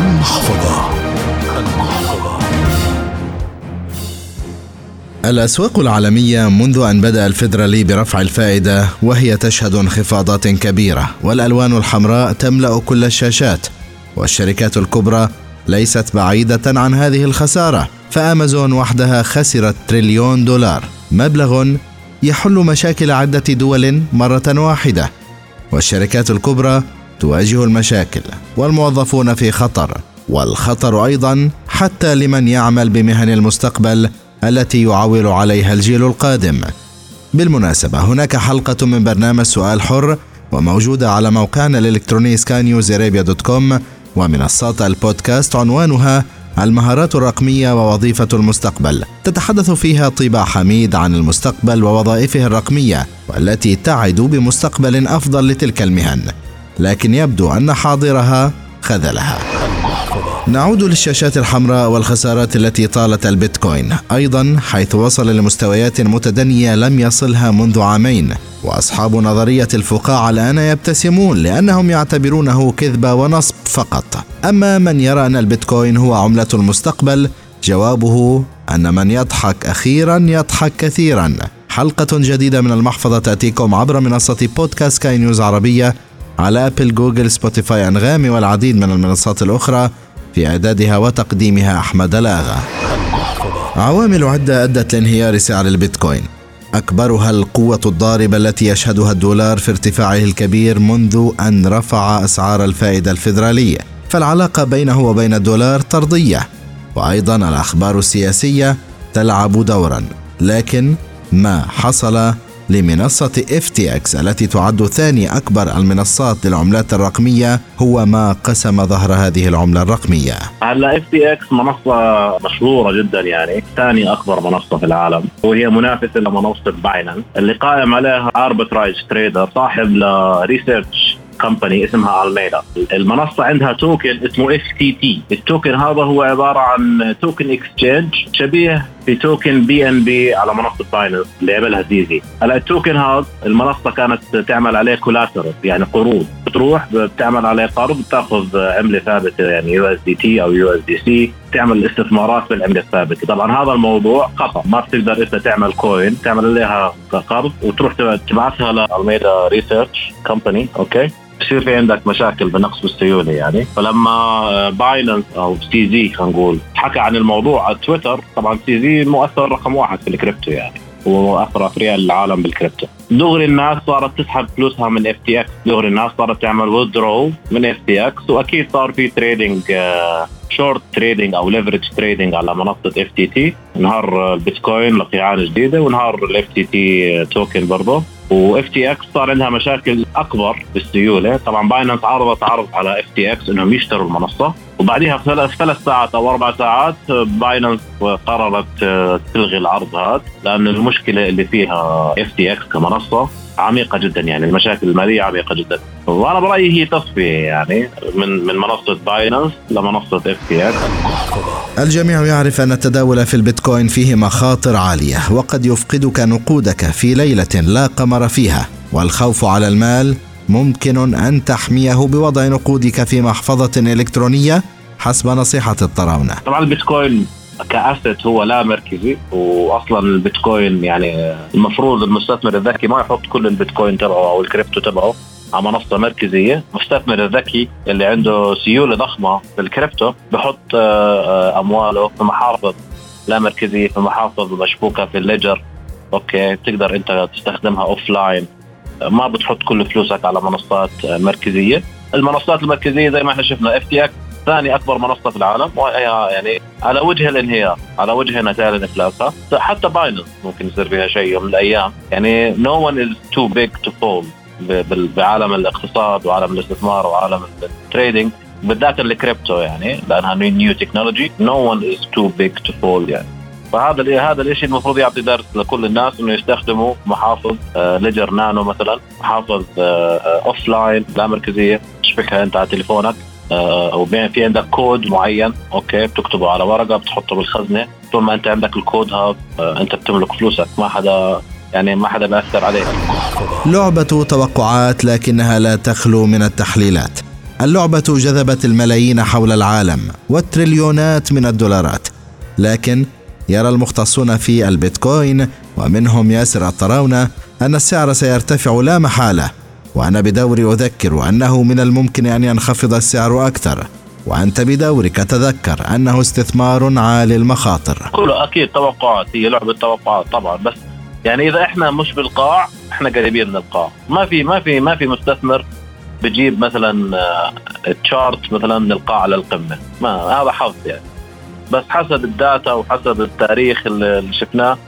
المحفظة. المحفظة الأسواق العالمية منذ أن بدأ الفيدرالي برفع الفائدة وهي تشهد انخفاضات كبيرة والألوان الحمراء تملأ كل الشاشات والشركات الكبرى ليست بعيدة عن هذه الخسارة فأمازون وحدها خسرت تريليون دولار. مبلغ يحل مشاكل عدة دول مرة واحدة والشركات الكبرى تواجه المشاكل والموظفون في خطر والخطر أيضا حتى لمن يعمل بمهن المستقبل التي يعول عليها الجيل القادم. بالمناسبة هناك حلقة من برنامج سؤال حر وموجودة على موقعنا الإلكتروني سكانيوز dot com ومنصات البودكاست عنوانها المهارات الرقمية ووظيفة المستقبل. تتحدث فيها طيبة حميد عن المستقبل ووظائفه الرقمية والتي تعد بمستقبل أفضل لتلك المهن. لكن يبدو أن حاضرها خذلها. نعود للشاشات الحمراء والخسارات التي طالت البيتكوين. أيضا حيث وصل لمستويات متدنية لم يصلها منذ عامين وأصحاب نظرية الفقاعة الآن يبتسمون لأنهم يعتبرونه كذبه ونصب فقط. أما من يرى أن البيتكوين هو عملة المستقبل جوابه أن من يضحك أخيرا يضحك كثيرا. حلقة جديدة من المحفظة تأتيكم عبر منصة بودكاست كاي نيوز عربية على آبل جوجل سبوتيفاي أنغامي والعديد من المنصات الأخرى في إعدادها وتقديمها أحمد لاغا. عوامل عده أدت لانهيار سعر البيتكوين. أكبرها القوة الضاربة التي يشهدها الدولار في ارتفاعه الكبير منذ أن رفع أسعار الفائدة الفيدرالية. فالعلاقة بينه وبين الدولار طردية. وأيضا الأخبار السياسية تلعب دورا. لكن ما حصل لمنصة FTX التي تعد ثاني أكبر المنصات للعملات الرقمية هو ما قسم ظهر هذه العملة الرقمية. هلا FTX منصة مشهورة جدا يعني ثاني أكبر منصة في العالم وهي منافسة لمنصة بايننس. اللي قائم عليها arbitrage trader صاحب ل research company اسمها ألاميدا المنصة عندها token اسمه FTT ال token هذا هو عبارة عن token exchange شبيه في token BNB على منصة بايننس اللي عملها CZ هلا ال token هذا المنصة كانت تعمل عليه collateral يعني قروض. بتروح بتعمل عليه قرض بتأخذ عملة ثابتة يعني يو اس دي تي أو يو اس دي سي تعمل استثمارات بالعمله الثابتة. طبعا هذا الموضوع خطأ. ما بتقدر أنت تعمل coin تعمل عليها قرض وتروح تبعثها لألاميدا research company okay؟ بصير في عندك مشاكل بنقص بالسيولة يعني. فلما بايننس أو CZ خلينا نقول حكى عن الموضوع على تويتر طبعا CZ مؤثر رقم واحد في الكريبتو يعني. ومؤثر في العالم بالكريبتو. دغري الناس صارت تسحب فلوسها من FTX دغري الناس صارت تعمل withdraw من FTX وأكيد صار في trading short trading أو leverage trading على منصة FTT نهار البيتكوين لقيعان جديدة وانهار ال FTT token برضه و FTX صار عندها مشاكل أكبر بالسيولة. طبعا باينانس عرضت عرض على FTX إنهم يشتروا المنصة. وبعدها ثلاث ثلاث ساعات أو أربع ساعات باينانس قررت تلغي العرض هذا لأن المشكلة اللي فيها FTX كمنصة عميقة جدا يعني المشاكل المالية عميقة جدا. وأنا برايي هي تصفية يعني من من منصة باينانس لمنصة FTX الجميع يعرف أن التداول في البيتكوين فيه مخاطر عالية وقد يفقدك نقودك في ليلة لا قمر فيها والخوف على المال ممكن أن تحميه بوضع نقودك في محفظة إلكترونية حسب نصيحة الطراونة. طبعا البيتكوين ك asset هو لا مركزي واصلا البيتكوين يعني المفروض المستثمر الذكي ما يحط كل البيتكوين تبعه أو الكريبتو تبعه على منصة مركزية. المستثمر الذكي اللي عنده سيولة ضخمة بالكريبتو بحط آه، آه، أمواله في محافظ لا مركزية في محافظ مشبوكة في ال Ledger. Okay تقدر أنت تستخدمها offline ما بتحط كل فلوسك على منصات مركزية. المنصات المركزية زي ما إحنا شفنا FTX ثاني أكبر منصة في العالم. يعني على وجه الانهيار على وجه نتائج افلاسها حتى بايننس ممكن يصير فيها شيء يوم من الأيام. يعني no one is too big to fall بعالم الاقتصاد وعالم الاستثمار وعالم ال trading بالذات الكريبتو يعني لأنها new technology no one is too big to fall يعني. فهذا هذا الشيء المفروض يعطي درس لكل الناس إنه يستخدموا محافظ Ledger Nano مثلا محافظ offline لا مركزية. تشبكها أنت على تليفونك؟ أو في عندك كود معين okay بتكتبه على ورقة بتحطه بالخزنة. طول ما أنت عندك الكود هذا أنت بتملك فلوسك. ما حدا يعني ما حدا بيأثر عليك لعبة توقعات لكنها لا تخلو من التحليلات. اللعبة جذبت الملايين حول العالم والتريليونات من الدولارات. لكن يرى المختصون في البيتكوين ومنهم ياسر الطراونة أن السعر سيرتفع لا محالة. وأنا بدوري أذكر أنه من الممكن أن ينخفض السعر أكثر. وأنت بدورك تذكر أنه استثمار عالي المخاطر. كله أكيد توقعات هي لعبة توقعات طبعا بس يعني إذا إحنا مش بالقاع إحنا قريبين من القاع. ما في ما في ما في مستثمر بجيب مثلا chart مثلا من القاع للقمة ما هذا حظ يعني. بس حسب ال data وحسب التاريخ اللي شفناه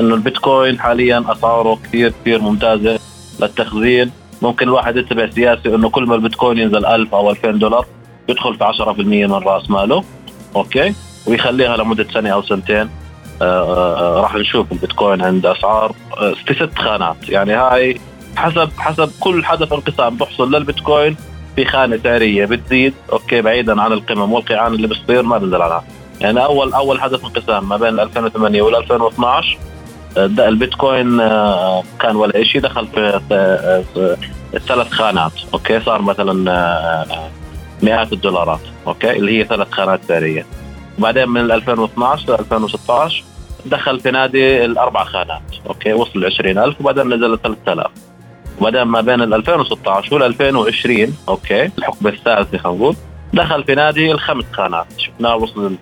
إنه البيتكوين حاليا أسعاره كثير كثير ممتازة للتخزين. ممكن الواحد يتبع سياسه إنه كل ما البيتكوين ينزل 1000 أو 2000 دولار يدخل في 10% من رأس ماله. Okay؟ ويخليها لمدة سنة أو سنتين. آه، آه، راح نشوف البيتكوين عند أسعار آه، في ست خانات. يعني هاي حسب حسب كل حدث انقسام بحصل للبيتكوين في خانة سعرية بتزيد okay بعيدا عن القمم والقيعان اللي بتصير ما بنزل عنها يعني أول أول حدث انقسام ما بين 2008 وال 2012 البيتكوين آه، كان ولا شيء دخل في ثلاث خانات okay صار مثلا آه، مئات الدولارات okay اللي هي ثلاث خانات سعرية. وبعدين من 2012 ل 2016 دخل في نادي الأربع خانات. okay وصل ل 20000 وبعدين نزل ل 3000 وبعدين ما بين ال 2016 وال 2020 okay الحقبه الثالثه خلينا نقول دخل في نادي الخمس خانات. شفناه وصل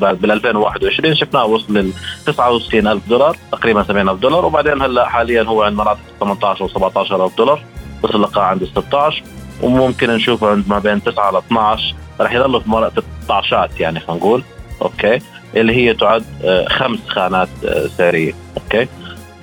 بال 2021 شفناه وصل 69 ألف دولار تقريبا 70 ألف دولار وبعدين هلا حاليا هو عند مناطق 18 و 17 ألف دولار وصل القاع عند 16 وممكن نشوفه عند ما بين 9 ل 12 راح يضل في مرة 16 يعني خلينا نقول okay. اللي هي تعد آه، خمس خانات آه، سعريه okay؟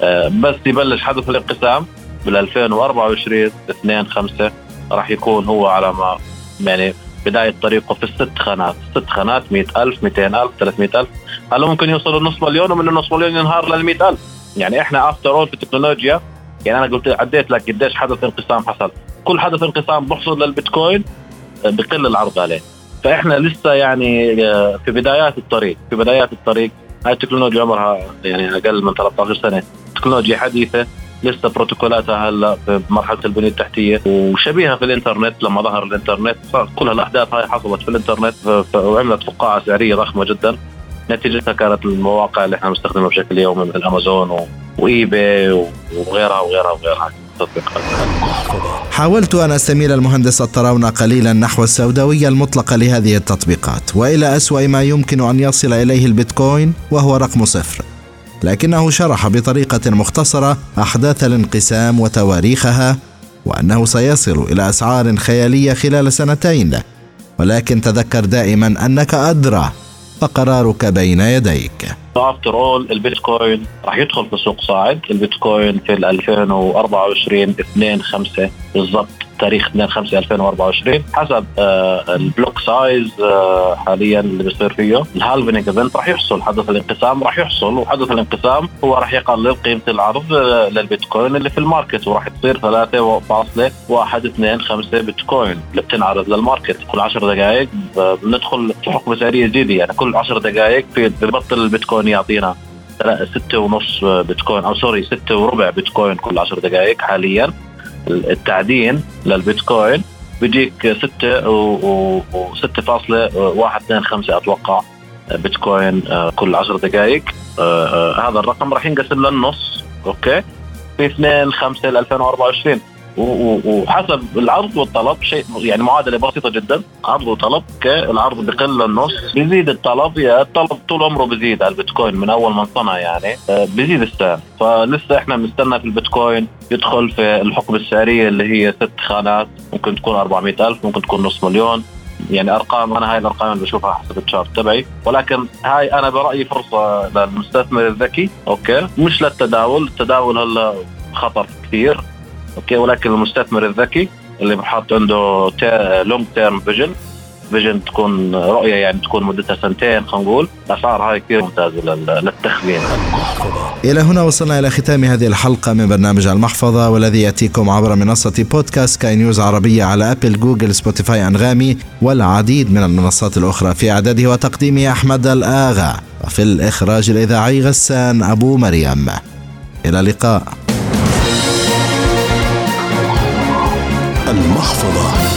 آه، بس يبلش حدث الانقسام بال 2024 2 5 راح يكون هو على ما يعني بداية طريقه في الست خانات. ست خانات 100000 200000 300000 هلا ممكن يوصلوا نص مليون؟ ومن النص مليون ينهار لل 100000 يعني إحنا افتر اول في التكنولوجيا يعني أنا قلت عديت لك قديش حدث انقسام حصل. كل حدث انقسام بحصل للبيتكوين بقل العرض عليه. فإحنا لسه يعني آه، في بدايات الطريق في بدايات الطريق. هاي التكنولوجيا عمرها يعني أقل من 13 سنة. تكنولوجيا حديثة لسه بروتوكولاتها هلأ في مرحلة البنية التحتية. وشبيهة في الإنترنت لما ظهر الإنترنت صار كل هالاحداث هاي حصلت في الإنترنت وعملت فقاعة سعرية ضخمة جدا. نتيجتها كانت المواقع اللي إحنا بنستخدمها بشكل يومي مثل امازون و eBay وغيرها وغيرها وغيرها. التطبيقات حاولت أن أستميل المهندس الطراونة قليلا نحو السوداوية المطلقة لهذه التطبيقات وإلى أسوأ ما يمكن أن يصل إليه البيتكوين وهو رقم صفر. لكنه شرح بطريقة مختصرة أحداث الانقسام وتواريخها وأنه سيصل إلى أسعار خيالية خلال سنتين. ولكن تذكر دائما أنك أدرى فقرارك بين يديك. After all البيتكوين راح يدخل في سوق صاعد. البيتكوين في 2024 2 5 بالضبط. تاريخ 2 5 2024 حسب آه ال block size آه حاليا اللي بيصير فيه. ال halving event راح يحصل حدث الانقسام راح يحصل وحدث الانقسام هو راح يقلل قيمه العرض آه للبيتكوين اللي في ال market وراح تصير 3.125 بيتكوين اللي بتنعرض لل market. كل 10 دقائق بندخل في حقبه سعرية جديدة يعني كل 10 دقائق ببطل البيتكوين يعطينا ستة ونص بيتكوين أو sorry ستة وربع بيتكوين كل 10 دقائق حاليا. التعدين للبيتكوين بيجيك 6 و 6.125 أتوقع بيتكوين آه، كل 10 دقائق. آه، آه، هذا الرقم راح ينقسم للنص okay؟ في 2 5 ل 2024 وحسب العرض والطلب شيء يعني معادلة بسيطة جدا. عرض وطلب العرض بقل للنص بيزيد الطلب يا الطلب طول عمره بيزيد على البيتكوين من أول ما انصنع يعني. آه، بيزيد السعر. فلسه إحنا بنستنى في البيتكوين يدخل في الحقبة السعرية اللي هي ست خانات. ممكن تكون 400000 ممكن تكون نص مليون. يعني أرقام أنا هاي الأرقام اللي بشوفها حسب ال chart تبعي. ولكن هاي أنا برأيي فرصة للمستثمر الذكي. okay. مش للتداول. التداول هلا خطر كثير. okay ولكن المستثمر الذكي اللي بحط عنده long term vision vision تكون رؤية يعني تكون مدتها سنتين خلينا نقول الأسعار هاي كثير ممتازة للتخزين. إلى هنا وصلنا إلى ختام هذه الحلقة من برنامج المحفظة والذي يأتيكم عبر منصة بودكاست سكاي نيوز عربية على أبل جوجل سبوتيفاي أنغامي والعديد من المنصات الأخرى. في إعداده وتقديمه أحمد الآغا وفي الإخراج الإذاعي غسان أبو مريم. إلى اللقاء. Шафова.